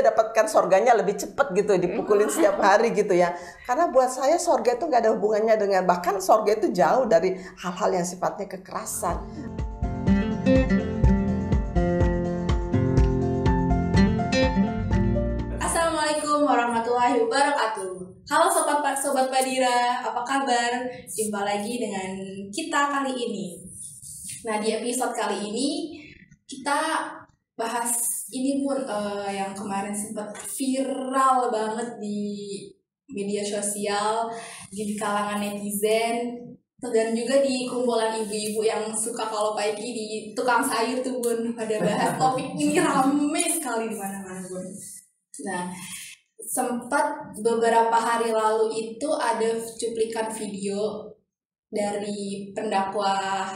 dia dapatkan sorganya lebih cepat gitu, dipukulin setiap hari gitu ya. Karena buat saya sorga itu nggak ada hubungannya dengan bahkan sorga itu jauh dari hal-hal yang sifatnya kekerasan. Assalamualaikum warahmatullahi wabarakatuh. Halo sobat sobat Badira, apa kabar? Jumpa lagi dengan kita kali ini. Nah di episode kali ini kita bahas ini pun uh, yang kemarin sempat viral banget di media sosial di kalangan netizen dan juga di kumpulan ibu-ibu yang suka kalau pagi di tukang sayur tuh bun pada bahas topik ini rame sekali di mana-mana bun. Nah sempat beberapa hari lalu itu ada cuplikan video dari pendakwa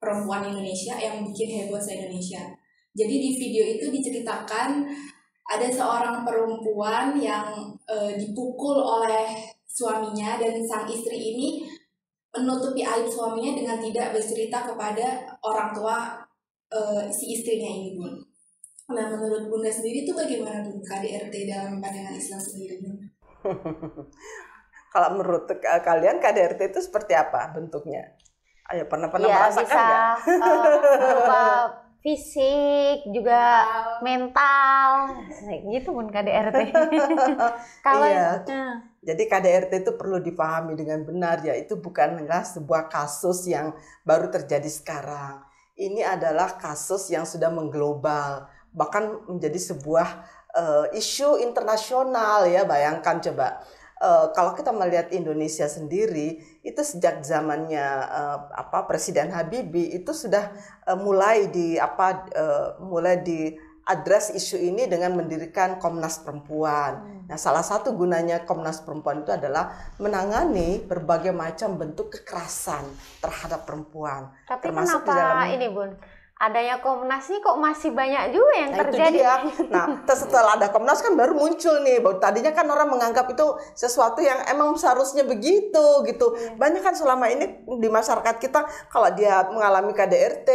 perempuan Indonesia yang bikin heboh se Indonesia jadi di video itu diceritakan ada seorang perempuan yang e, dipukul oleh suaminya dan sang istri ini menutupi aib suaminya dengan tidak bercerita kepada orang tua e, si istrinya ini bun. Nah menurut bunda sendiri itu bagaimana bun KDRT dalam pandangan Islam sendiri bun? Kalau menurut kalian KDRT itu seperti apa bentuknya? Ayo pernah pernah ya, merasakan bisa, nggak? Uh, fisik juga mental, mental. gitu pun KDRT kalau iya. uh. jadi KDRT itu perlu dipahami dengan benar ya itu bukanlah sebuah kasus yang baru terjadi sekarang ini adalah kasus yang sudah mengglobal bahkan menjadi sebuah uh, isu internasional ya bayangkan coba uh, kalau kita melihat Indonesia sendiri itu sejak zamannya uh, apa Presiden Habibie itu sudah uh, mulai di apa uh, mulai di address isu ini dengan mendirikan Komnas Perempuan. Hmm. Nah, salah satu gunanya Komnas Perempuan itu adalah menangani berbagai macam bentuk kekerasan terhadap perempuan. Tapi kenapa dalam, ini, Bun? Adanya Komnas ini kok masih banyak juga yang nah, terjadi. Itu dia. Nah, setelah ada Komnas kan baru muncul nih. Bahwa tadinya kan orang menganggap itu sesuatu yang emang seharusnya begitu gitu. Yeah. Banyak kan selama ini di masyarakat kita kalau dia mengalami KDRT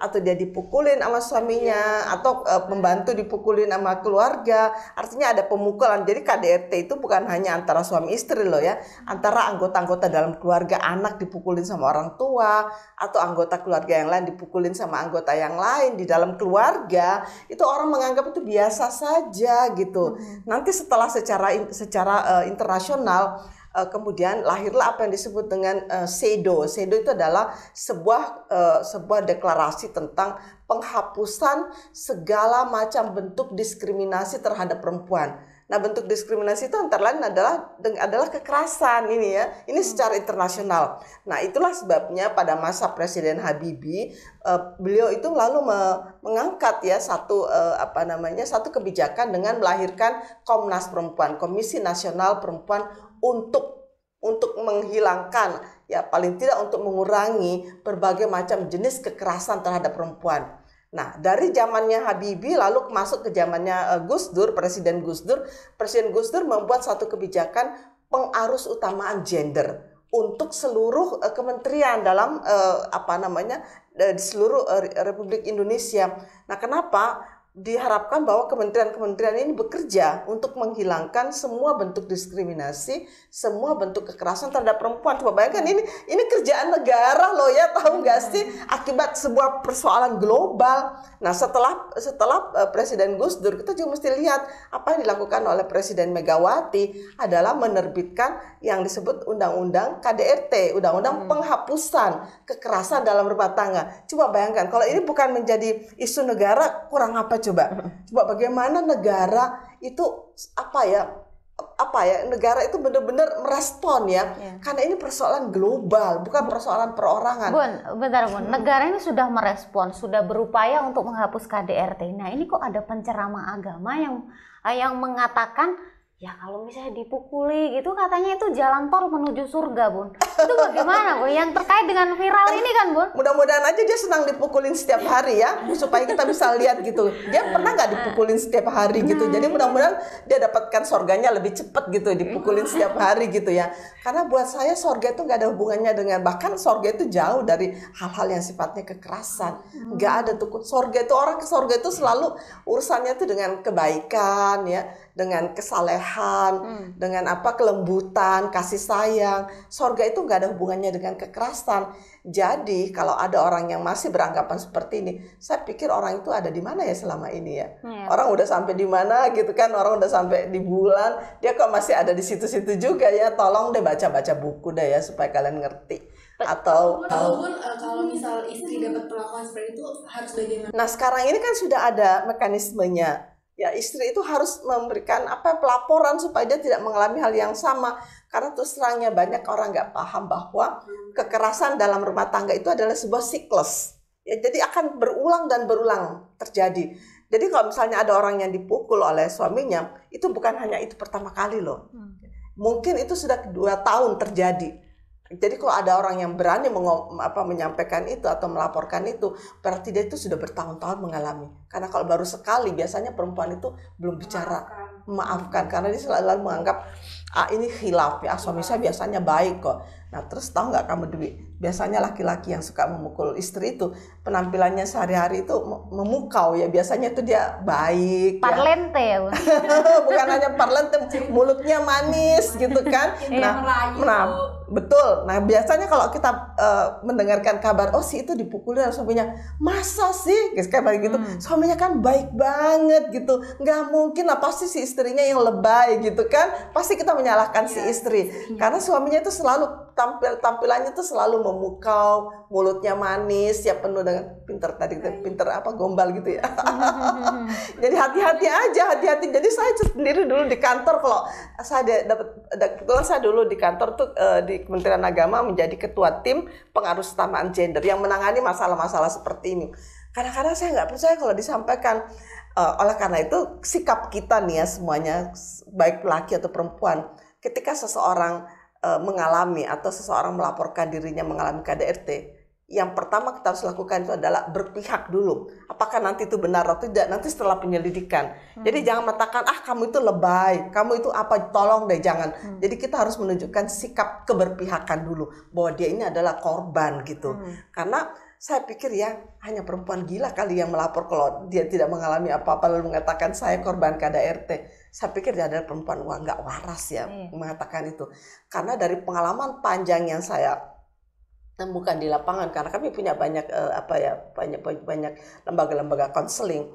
atau dia dipukulin sama suaminya yeah. atau uh, pembantu dipukulin sama keluarga, artinya ada pemukulan. Jadi KDRT itu bukan hanya antara suami istri loh ya, antara anggota-anggota dalam keluarga, anak dipukulin sama orang tua atau anggota keluarga yang lain dipukulin sama anggota yang lain di dalam keluarga itu orang menganggap itu biasa saja gitu. Hmm. Nanti setelah secara secara uh, internasional uh, kemudian lahirlah apa yang disebut dengan uh, SEDO. SEDO itu adalah sebuah uh, sebuah deklarasi tentang penghapusan segala macam bentuk diskriminasi terhadap perempuan Nah, bentuk diskriminasi itu antara lain adalah adalah kekerasan ini ya. Ini hmm. secara internasional. Nah, itulah sebabnya pada masa Presiden Habibie uh, beliau itu lalu me mengangkat ya satu uh, apa namanya satu kebijakan dengan melahirkan Komnas Perempuan, Komisi Nasional Perempuan untuk untuk menghilangkan ya paling tidak untuk mengurangi berbagai macam jenis kekerasan terhadap perempuan. Nah, dari zamannya Habibie lalu masuk ke zamannya uh, Gus Dur, Presiden Gus Dur, Presiden Gus Dur membuat satu kebijakan pengarus utamaan gender untuk seluruh uh, kementerian dalam uh, apa namanya di seluruh uh, Republik Indonesia. Nah, kenapa? Diharapkan bahwa kementerian-kementerian ini bekerja untuk menghilangkan semua bentuk diskriminasi, semua bentuk kekerasan terhadap perempuan. Coba bayangkan ini ini kerjaan negara loh ya, tahu nggak sih akibat sebuah persoalan global. Nah setelah setelah uh, Presiden Gus Dur kita juga mesti lihat apa yang dilakukan oleh Presiden Megawati adalah menerbitkan yang disebut Undang-Undang KDRT, Undang-Undang hmm. penghapusan kekerasan dalam rumah tangga. Coba bayangkan kalau ini bukan menjadi isu negara kurang apa coba? Coba bagaimana negara itu apa ya? apa ya negara itu benar-benar merespon ya. ya karena ini persoalan global bukan persoalan perorangan. Bun, bentar bun, negara ini sudah merespon, sudah berupaya untuk menghapus KDRT. Nah ini kok ada penceramah agama yang yang mengatakan ya kalau misalnya dipukuli gitu katanya itu jalan tol menuju surga bun itu bagaimana bun yang terkait dengan viral ini kan bun Mudah-mudahan aja dia senang dipukulin setiap hari ya, supaya kita bisa lihat gitu. Dia pernah nggak dipukulin setiap hari gitu. Jadi mudah-mudahan dia dapatkan sorganya lebih cepat gitu, dipukulin setiap hari gitu ya. Karena buat saya sorga itu nggak ada hubungannya dengan bahkan sorga itu jauh dari hal-hal yang sifatnya kekerasan. Nggak ada tuh sorga itu orang ke sorga itu selalu urusannya itu dengan kebaikan ya, dengan kesalehan, dengan apa kelembutan, kasih sayang. Sorga itu nggak ada hubungannya dengan kekerasan. Jadi kalau ada orang yang masih beranggapan seperti ini, saya pikir orang itu ada di mana ya selama ini ya. Iya. Orang udah sampai di mana gitu kan, orang udah sampai di bulan, dia kok masih ada di situ-situ juga ya. Tolong deh baca-baca buku deh ya supaya kalian ngerti. Atau Walaupun eh, kalau misal istri dapat perlakuan seperti itu harus bagaimana? Nah sekarang ini kan sudah ada mekanismenya. Ya istri itu harus memberikan apa pelaporan supaya dia tidak mengalami hal yang sama. Karena terus terangnya banyak orang nggak paham bahwa kekerasan dalam rumah tangga itu adalah sebuah siklus. Ya, jadi akan berulang dan berulang terjadi. Jadi kalau misalnya ada orang yang dipukul oleh suaminya, itu bukan hanya itu pertama kali loh. Mungkin itu sudah dua tahun terjadi. Jadi kalau ada orang yang berani apa, menyampaikan itu atau melaporkan itu, berarti dia itu sudah bertahun-tahun mengalami. Karena kalau baru sekali, biasanya perempuan itu belum bicara memaafkan karena dia selalu menganggap ah ini khilaf ya suami saya biasanya baik kok. Nah terus tahu nggak kamu Dwi? Biasanya laki-laki yang suka memukul istri itu penampilannya sehari-hari itu mem- memukau ya. Biasanya itu dia baik. ya. parlente ya bukan hanya parlente mulutnya manis gitu kan nah, nah betul. Nah biasanya kalau kita eh, mendengarkan kabar oh si itu dipukulin oleh suaminya. Masa sih? Guys, kayak gitu. Suaminya kan baik banget gitu. Nggak mungkin lah pasti si istrinya yang lebay gitu kan? Pasti kita menyalahkan si istri. karena suaminya itu selalu tampil tampilannya itu selalu memukau mulutnya manis ya penuh dengan pinter tadi pinter apa gombal gitu ya jadi hati-hati aja, hati-hati. Jadi saya sendiri dulu di kantor kalau saya dapat kebetulan saya dulu di kantor tuh eh, di Kementerian Agama menjadi ketua tim pengaruh setamaan gender yang menangani masalah-masalah seperti ini. Kadang-kadang saya nggak percaya kalau disampaikan Eh, oleh karena itu sikap kita nih ya semuanya baik laki atau perempuan ketika seseorang eh, mengalami atau seseorang melaporkan dirinya mengalami KDRT yang pertama kita harus lakukan itu adalah berpihak dulu. Apakah nanti itu benar atau tidak? Nanti setelah penyelidikan. Jadi jangan mengatakan ah kamu itu lebay, kamu itu apa? Tolong deh jangan. Jadi kita harus menunjukkan sikap keberpihakan dulu bahwa dia ini adalah korban gitu. Karena saya pikir ya hanya perempuan gila kali yang melapor kalau dia tidak mengalami apa-apa lalu mengatakan saya korban KDRT. Saya pikir dia adalah perempuan wah nggak waras ya Iya. mengatakan itu. Karena dari pengalaman panjang yang saya temukan di lapangan karena kami punya banyak eh, apa ya banyak banyak lembaga-lembaga konseling.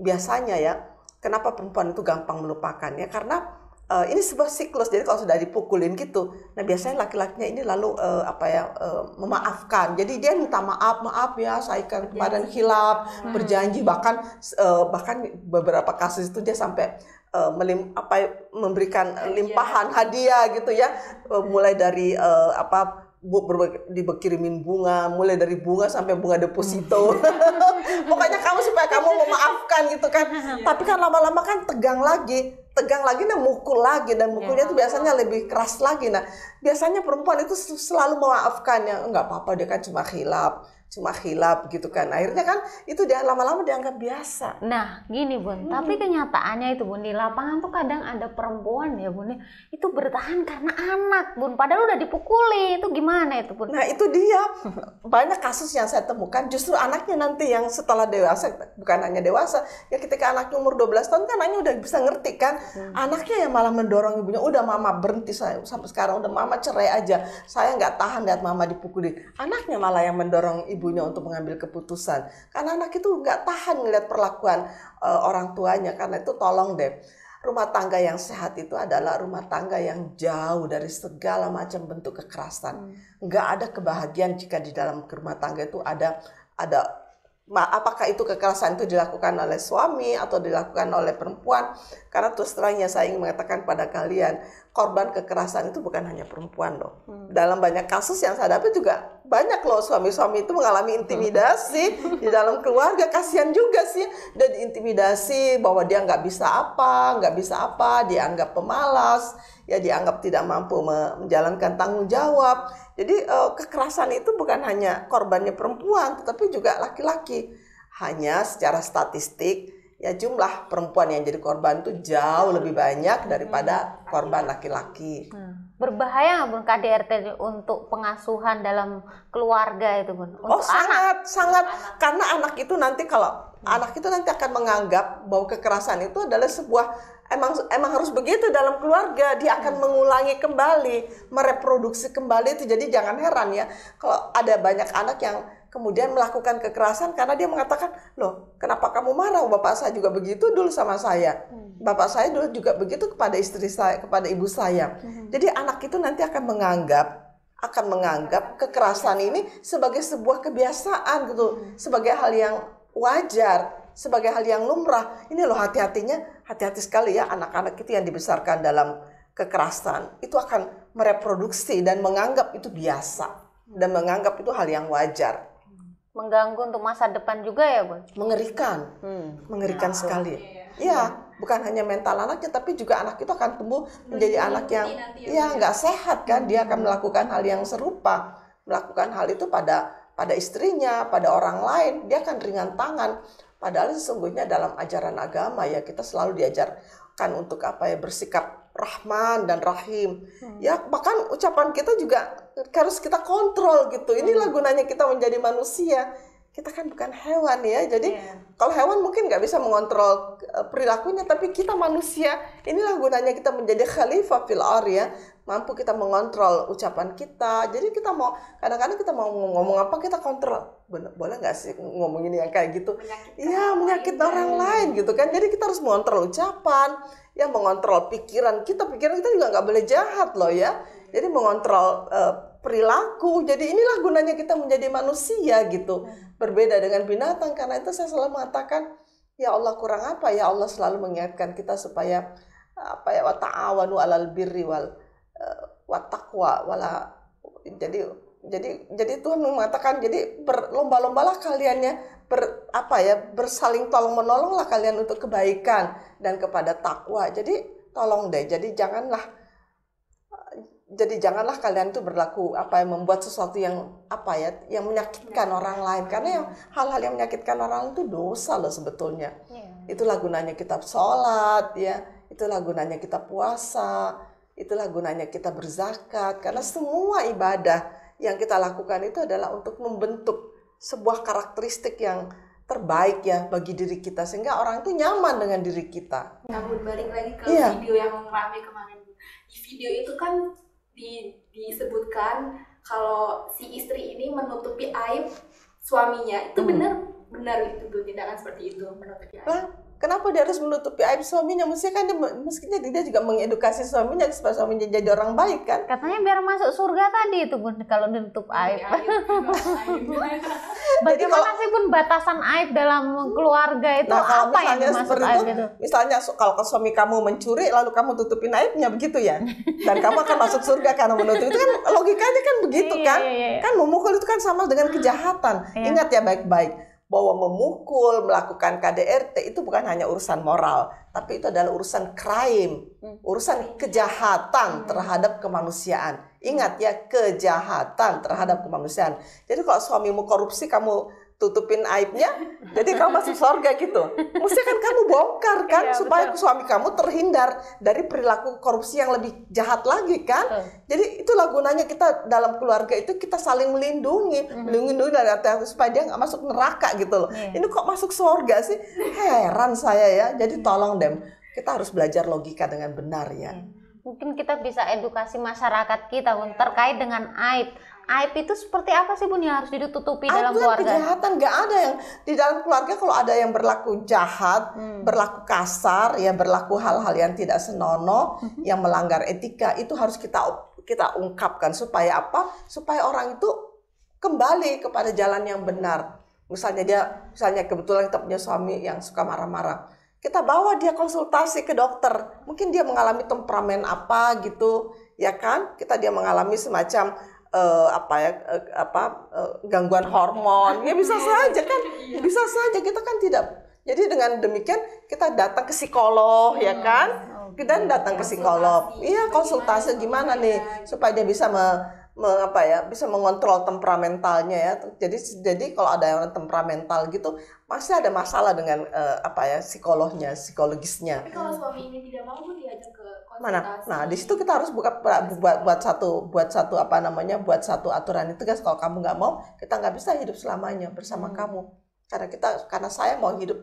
Biasanya ya kenapa perempuan itu gampang melupakan ya? Karena eh, ini sebuah siklus jadi kalau sudah dipukulin gitu nah biasanya laki-lakinya ini lalu eh, apa ya eh, memaafkan. Jadi dia minta maaf maaf ya saya kan kemarin hilap berjanji. Bahkan eh, bahkan beberapa kasus itu dia sampai melim, apa ya, memberikan limpahan hadiah gitu ya. Mulai dari eh, apa bu, berbagai- dibekirimin bunga, mulai dari bunga sampai bunga deposito. Pokoknya kamu supaya kamu memaafkan gitu kan. Tapi kan lama-lama kan tegang lagi, tegang lagi dan mukul lagi dan mukulnya itu biasanya lebih keras lagi. Nah, biasanya perempuan itu sel- selalu memaafkan ya, enggak apa-apa dia kan cuma hilap, cuma hilap gitu kan. Akhirnya kan itu dia lama-lama dianggap biasa. Nah, gini Bun, tapi kenyataannya itu Bun di lapangan tuh kadang ada perempuan ya Bun ya, itu bertahan karena anak Bun, padahal udah dipukuli. Itu gimana itu Bun? Nah itu dia. Banyak kasus yang saya temukan. Justru anaknya nanti yang setelah dewasa bukan hanya dewasa ya ketika anaknya umur 12 tahun kan anaknya udah bisa ngerti kan. Anaknya yang malah mendorong ibunya udah mama berhenti saya sampai sekarang. Udah mama cerai aja. Saya nggak tahan lihat mama dipukuli. Anaknya malah yang mendorong ibunya untuk mengambil keputusan. Karena anak itu nggak tahan ngeliat perlakuan eh, orang tuanya. Karena itu tolong deh Rumah tangga yang sehat itu adalah rumah tangga yang jauh dari segala macam bentuk kekerasan. Nggak ada kebahagiaan jika di dalam rumah tangga itu ada ada apakah itu kekerasan itu dilakukan oleh suami atau dilakukan oleh perempuan? Karena terus terangnya saya ingin mengatakan pada kalian, korban kekerasan itu bukan hanya perempuan loh. Dalam banyak kasus yang saya dapat juga banyak loh suami-suami itu mengalami intimidasi di dalam keluarga kasihan juga sih dan intimidasi bahwa dia nggak bisa apa nggak bisa apa dianggap pemalas ya dianggap tidak mampu menjalankan tanggung jawab jadi uh, kekerasan itu bukan hanya korbannya perempuan tetapi juga laki-laki hanya secara statistik ya jumlah perempuan yang jadi korban itu jauh lebih banyak daripada korban laki-laki. Hmm berbahaya nggak bun KDRT untuk pengasuhan dalam keluarga itu bun? Untuk oh sangat anak. sangat karena anak itu nanti kalau hmm. anak itu nanti akan menganggap bahwa kekerasan itu adalah sebuah emang emang harus begitu dalam keluarga dia akan hmm. mengulangi kembali mereproduksi kembali itu jadi jangan heran ya kalau ada banyak anak yang kemudian melakukan kekerasan karena dia mengatakan, loh kenapa kamu marah? Bapak saya juga begitu dulu sama saya. Hmm. Bapak saya dulu juga begitu kepada istri saya, kepada ibu saya. Hmm. Jadi anak itu nanti akan menganggap akan menganggap kekerasan ini sebagai sebuah kebiasaan gitu, hmm. sebagai hal yang wajar, sebagai hal yang lumrah. Ini loh hati-hatinya, hati-hati sekali ya anak-anak itu yang dibesarkan dalam kekerasan. Itu akan mereproduksi dan menganggap itu biasa. Dan menganggap itu hal yang wajar. Mengganggu untuk masa depan juga ya bun? Mengerikan. Hmm. mengerikan ya, sekali. Ya bukan hanya mental anaknya tapi juga anak itu akan tumbuh menjadi anak yang ya nggak sehat kan. Dia akan melakukan hal yang serupa. Melakukan hal itu pada pada istrinya pada orang lain. Dia akan ringan tangan padahal sesungguhnya dalam ajaran agama ya kita selalu diajarkan untuk apa ya bersikap Rahman dan Rahim. Hmm. Ya bahkan ucapan kita juga harus kita kontrol gitu. Inilah hmm. gunanya kita menjadi manusia. Kita kan bukan hewan ya. Jadi yeah. kalau hewan mungkin nggak bisa mengontrol uh, perilakunya, tapi kita manusia. Inilah gunanya kita menjadi khalifah fil ar ya. Mampu kita mengontrol ucapan kita. Jadi kita mau kadang-kadang kita mau ngomong apa kita kontrol. Bener, boleh nggak sih ngomong ini yang kayak gitu? Iya menyakit orang lain gitu kan. Jadi kita harus mengontrol ucapan yang mengontrol pikiran kita pikiran kita juga nggak boleh jahat loh ya jadi mengontrol uh, perilaku jadi inilah gunanya kita menjadi manusia gitu berbeda dengan binatang karena itu saya selalu mengatakan ya Allah kurang apa ya Allah selalu mengingatkan kita supaya apa ya wa ta'awanu alal birri wal uh, wa taqwa wala jadi jadi jadi Tuhan mengatakan jadi berlomba-lombalah kaliannya ber apa ya bersaling tolong menolonglah kalian untuk kebaikan dan kepada takwa. Jadi tolong deh. Jadi janganlah jadi janganlah kalian tuh berlaku apa yang membuat sesuatu yang apa ya yang menyakitkan ya. orang lain karena yang hal-hal yang menyakitkan orang lain itu dosa loh sebetulnya. Ya. Itulah gunanya kita sholat ya, itulah gunanya kita puasa, itulah gunanya kita berzakat karena semua ibadah yang kita lakukan itu adalah untuk membentuk sebuah karakteristik yang terbaik ya bagi diri kita sehingga orang itu nyaman dengan diri kita. Namun balik lagi ke yeah. video yang ramai kemarin. Di video itu kan di, disebutkan kalau si istri ini menutupi aib suaminya. Itu hmm. benar benar itu tindakan seperti itu menutupi aib. Kenapa dia harus menutupi aib suaminya? Mestinya kan dia, mestinya dia juga mengedukasi suaminya supaya suaminya jadi orang baik kan? Katanya biar masuk surga tadi itu bun kalau ditutup aib. Bagaimana kalau, sih pun batasan aib dalam keluarga itu nah, kalau apa yang dimaksud aib itu, itu? Misalnya kalau suami kamu mencuri lalu kamu tutupin aibnya begitu ya, dan kamu akan masuk surga karena menutup itu kan logikanya kan begitu iya, kan? Iya, iya. Kan memukul itu kan sama dengan kejahatan. Iya. Ingat ya baik-baik bahwa memukul, melakukan KDRT itu bukan hanya urusan moral, tapi itu adalah urusan crime, hmm. urusan kejahatan hmm. terhadap kemanusiaan. Ingat ya, kejahatan terhadap kemanusiaan. Jadi kalau suamimu korupsi, kamu tutupin aibnya, jadi kamu masuk surga gitu. Mesti kan kamu bongkar kan iya, supaya betul. suami kamu terhindar dari perilaku korupsi yang lebih jahat lagi kan. Betul. Jadi itulah gunanya kita dalam keluarga itu kita saling melindungi, mm-hmm. melindungi dari hati supaya dia nggak masuk neraka gitu loh. Yeah. Ini kok masuk surga sih? Heran saya ya. Jadi tolong dem, kita harus belajar logika dengan benar ya. Yeah mungkin kita bisa edukasi masyarakat kita terkait dengan aib aib itu seperti apa sih bun yang harus ditutupi aib dalam keluarga? kejahatan nggak ada yang di dalam keluarga kalau ada yang berlaku jahat, hmm. berlaku kasar, ya berlaku hal-hal yang tidak senonoh, hmm. yang melanggar etika itu harus kita kita ungkapkan supaya apa? Supaya orang itu kembali kepada jalan yang benar. Misalnya dia, misalnya kebetulan kita punya suami yang suka marah-marah, kita bawa dia konsultasi ke dokter. Mungkin dia mengalami temperamen apa gitu, ya kan? Kita dia mengalami semacam eh, apa ya eh, apa eh, gangguan hormon. Ya bisa saja kan bisa saja. Kita kan tidak jadi dengan demikian kita datang ke psikolog ya kan? Kita datang ke psikolog. Iya konsultasi gimana nih? Supaya dia bisa me, me- apa ya bisa mengontrol temperamentalnya ya. Jadi jadi kalau ada yang temperamental gitu pasti ada masalah dengan eh, apa ya psikolognya psikologisnya. Tapi kalau suami ini tidak mau konsultasi. Mana? Nah di situ kita harus buka buat buat satu buat satu apa namanya buat satu aturan. Yang tegas kalau kamu nggak mau kita nggak bisa hidup selamanya bersama kamu. Karena kita karena saya mau hidup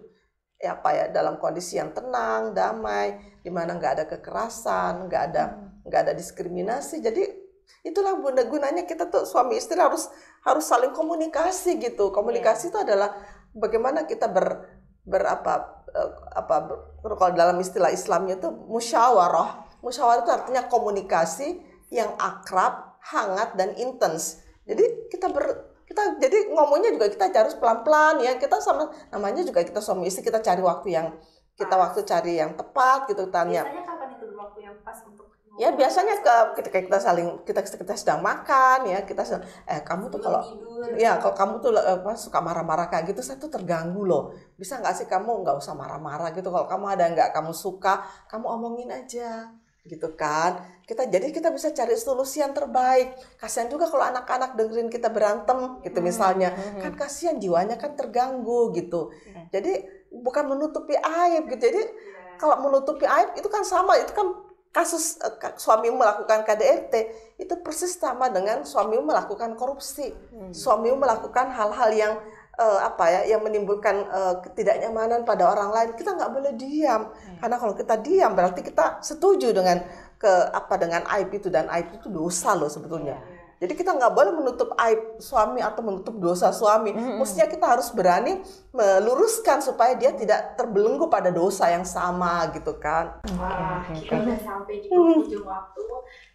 ya apa ya dalam kondisi yang tenang damai di mana nggak ada kekerasan nggak ada nggak ada diskriminasi. Jadi itulah bunda gunanya kita tuh suami istri harus harus saling komunikasi gitu. Komunikasi itu adalah bagaimana kita ber berapa eh, apa ber- kalau dalam istilah Islamnya itu musyawarah musyawarah itu artinya komunikasi yang akrab hangat dan intens. Jadi kita ber kita jadi ngomongnya juga kita harus pelan-pelan ya. Kita sama namanya juga kita suami istri kita cari waktu yang kita waktu cari yang tepat gitu tanya Biasanya kapan itu waktu yang pas untuk ya biasanya ke ketika kita saling kita kita sedang makan ya kita sedang eh kamu tuh kalau ya kalau kamu tuh eh, apa, suka marah-marah kayak gitu saya tuh terganggu loh. Bisa nggak sih kamu nggak usah marah-marah gitu? Kalau kamu ada nggak kamu suka kamu omongin aja gitu kan. Kita jadi kita bisa cari solusi yang terbaik. Kasihan juga kalau anak-anak dengerin kita berantem gitu misalnya. kan kasihan jiwanya kan terganggu gitu. Jadi bukan menutupi aib gitu. Jadi kalau menutupi aib itu kan sama itu kan kasus eh, suami melakukan KDRT itu persis sama dengan suami melakukan korupsi. Suami melakukan hal-hal yang eh, apa ya yang menimbulkan eh, ketidaknyamanan pada orang lain kita nggak boleh diam. Karena kalau kita diam berarti kita setuju dengan ke apa dengan aib itu. Dan aib itu dosa loh sebetulnya jadi kita nggak boleh menutup aib suami atau menutup dosa suami. Mestinya kita harus berani meluruskan supaya dia tidak terbelenggu pada dosa yang sama gitu kan. Wah, kita udah sampai di penghujung waktu.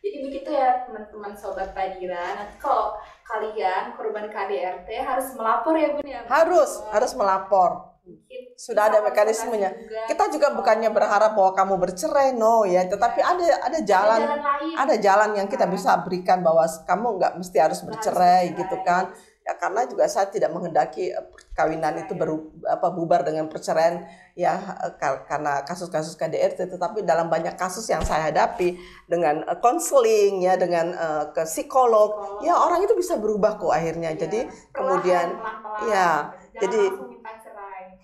Jadi begitu ya teman-teman sobat Padira. Nanti kalau kalian korban KDRT harus melapor ya Bun ya. Harus harus melapor. Mungkin Sudah ada mekanismenya. juga. Kita juga bukannya berharap bahwa kamu bercerai, no ya. Tetapi ada ada ada jalan jalan lain. ada jalan yang kita bisa berikan bahwa kamu nggak mesti harus bercerai gitu kan ya karena juga saya tidak menghendaki eh, perkawinan itu beru, apa bubar dengan perceraian ya eh, kar- karena kasus-kasus KDRT tetapi dalam banyak kasus yang saya hadapi dengan eh, konseling ya dengan eh, ke psikolog ya orang itu bisa berubah kok akhirnya jadi kemudian Perlahan, ya, Jangan jadi-.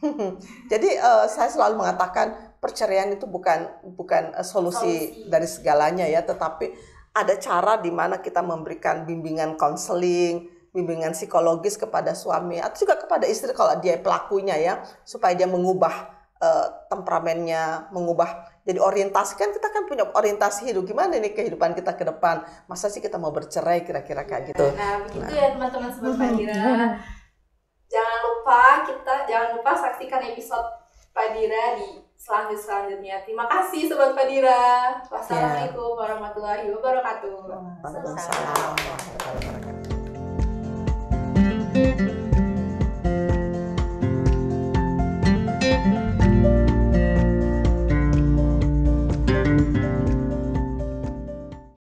jadi eh, saya selalu mengatakan perceraian itu bukan bukan eh, solusi, Solusi. dari segalanya ya, tetapi ada cara di mana kita memberikan bimbingan konseling, bimbingan psikologis kepada suami atau juga kepada istri kalau dia pelakunya ya, supaya dia mengubah eh, temperamennya, mengubah jadi orientasi kan kita kan punya orientasi hidup gimana nih kehidupan kita ke depan masa sih kita mau bercerai kira-kira kayak gitu Nah, begitu ya teman-teman sobat Padira. Lupa kita jangan lupa saksikan episode Padira di selanjut selanjutnya. Terima kasih sobat Padira. Wassalamualaikum warahmatullahi wabarakatuh. Waalaikumsalam warahmatullahi wabarakatuh.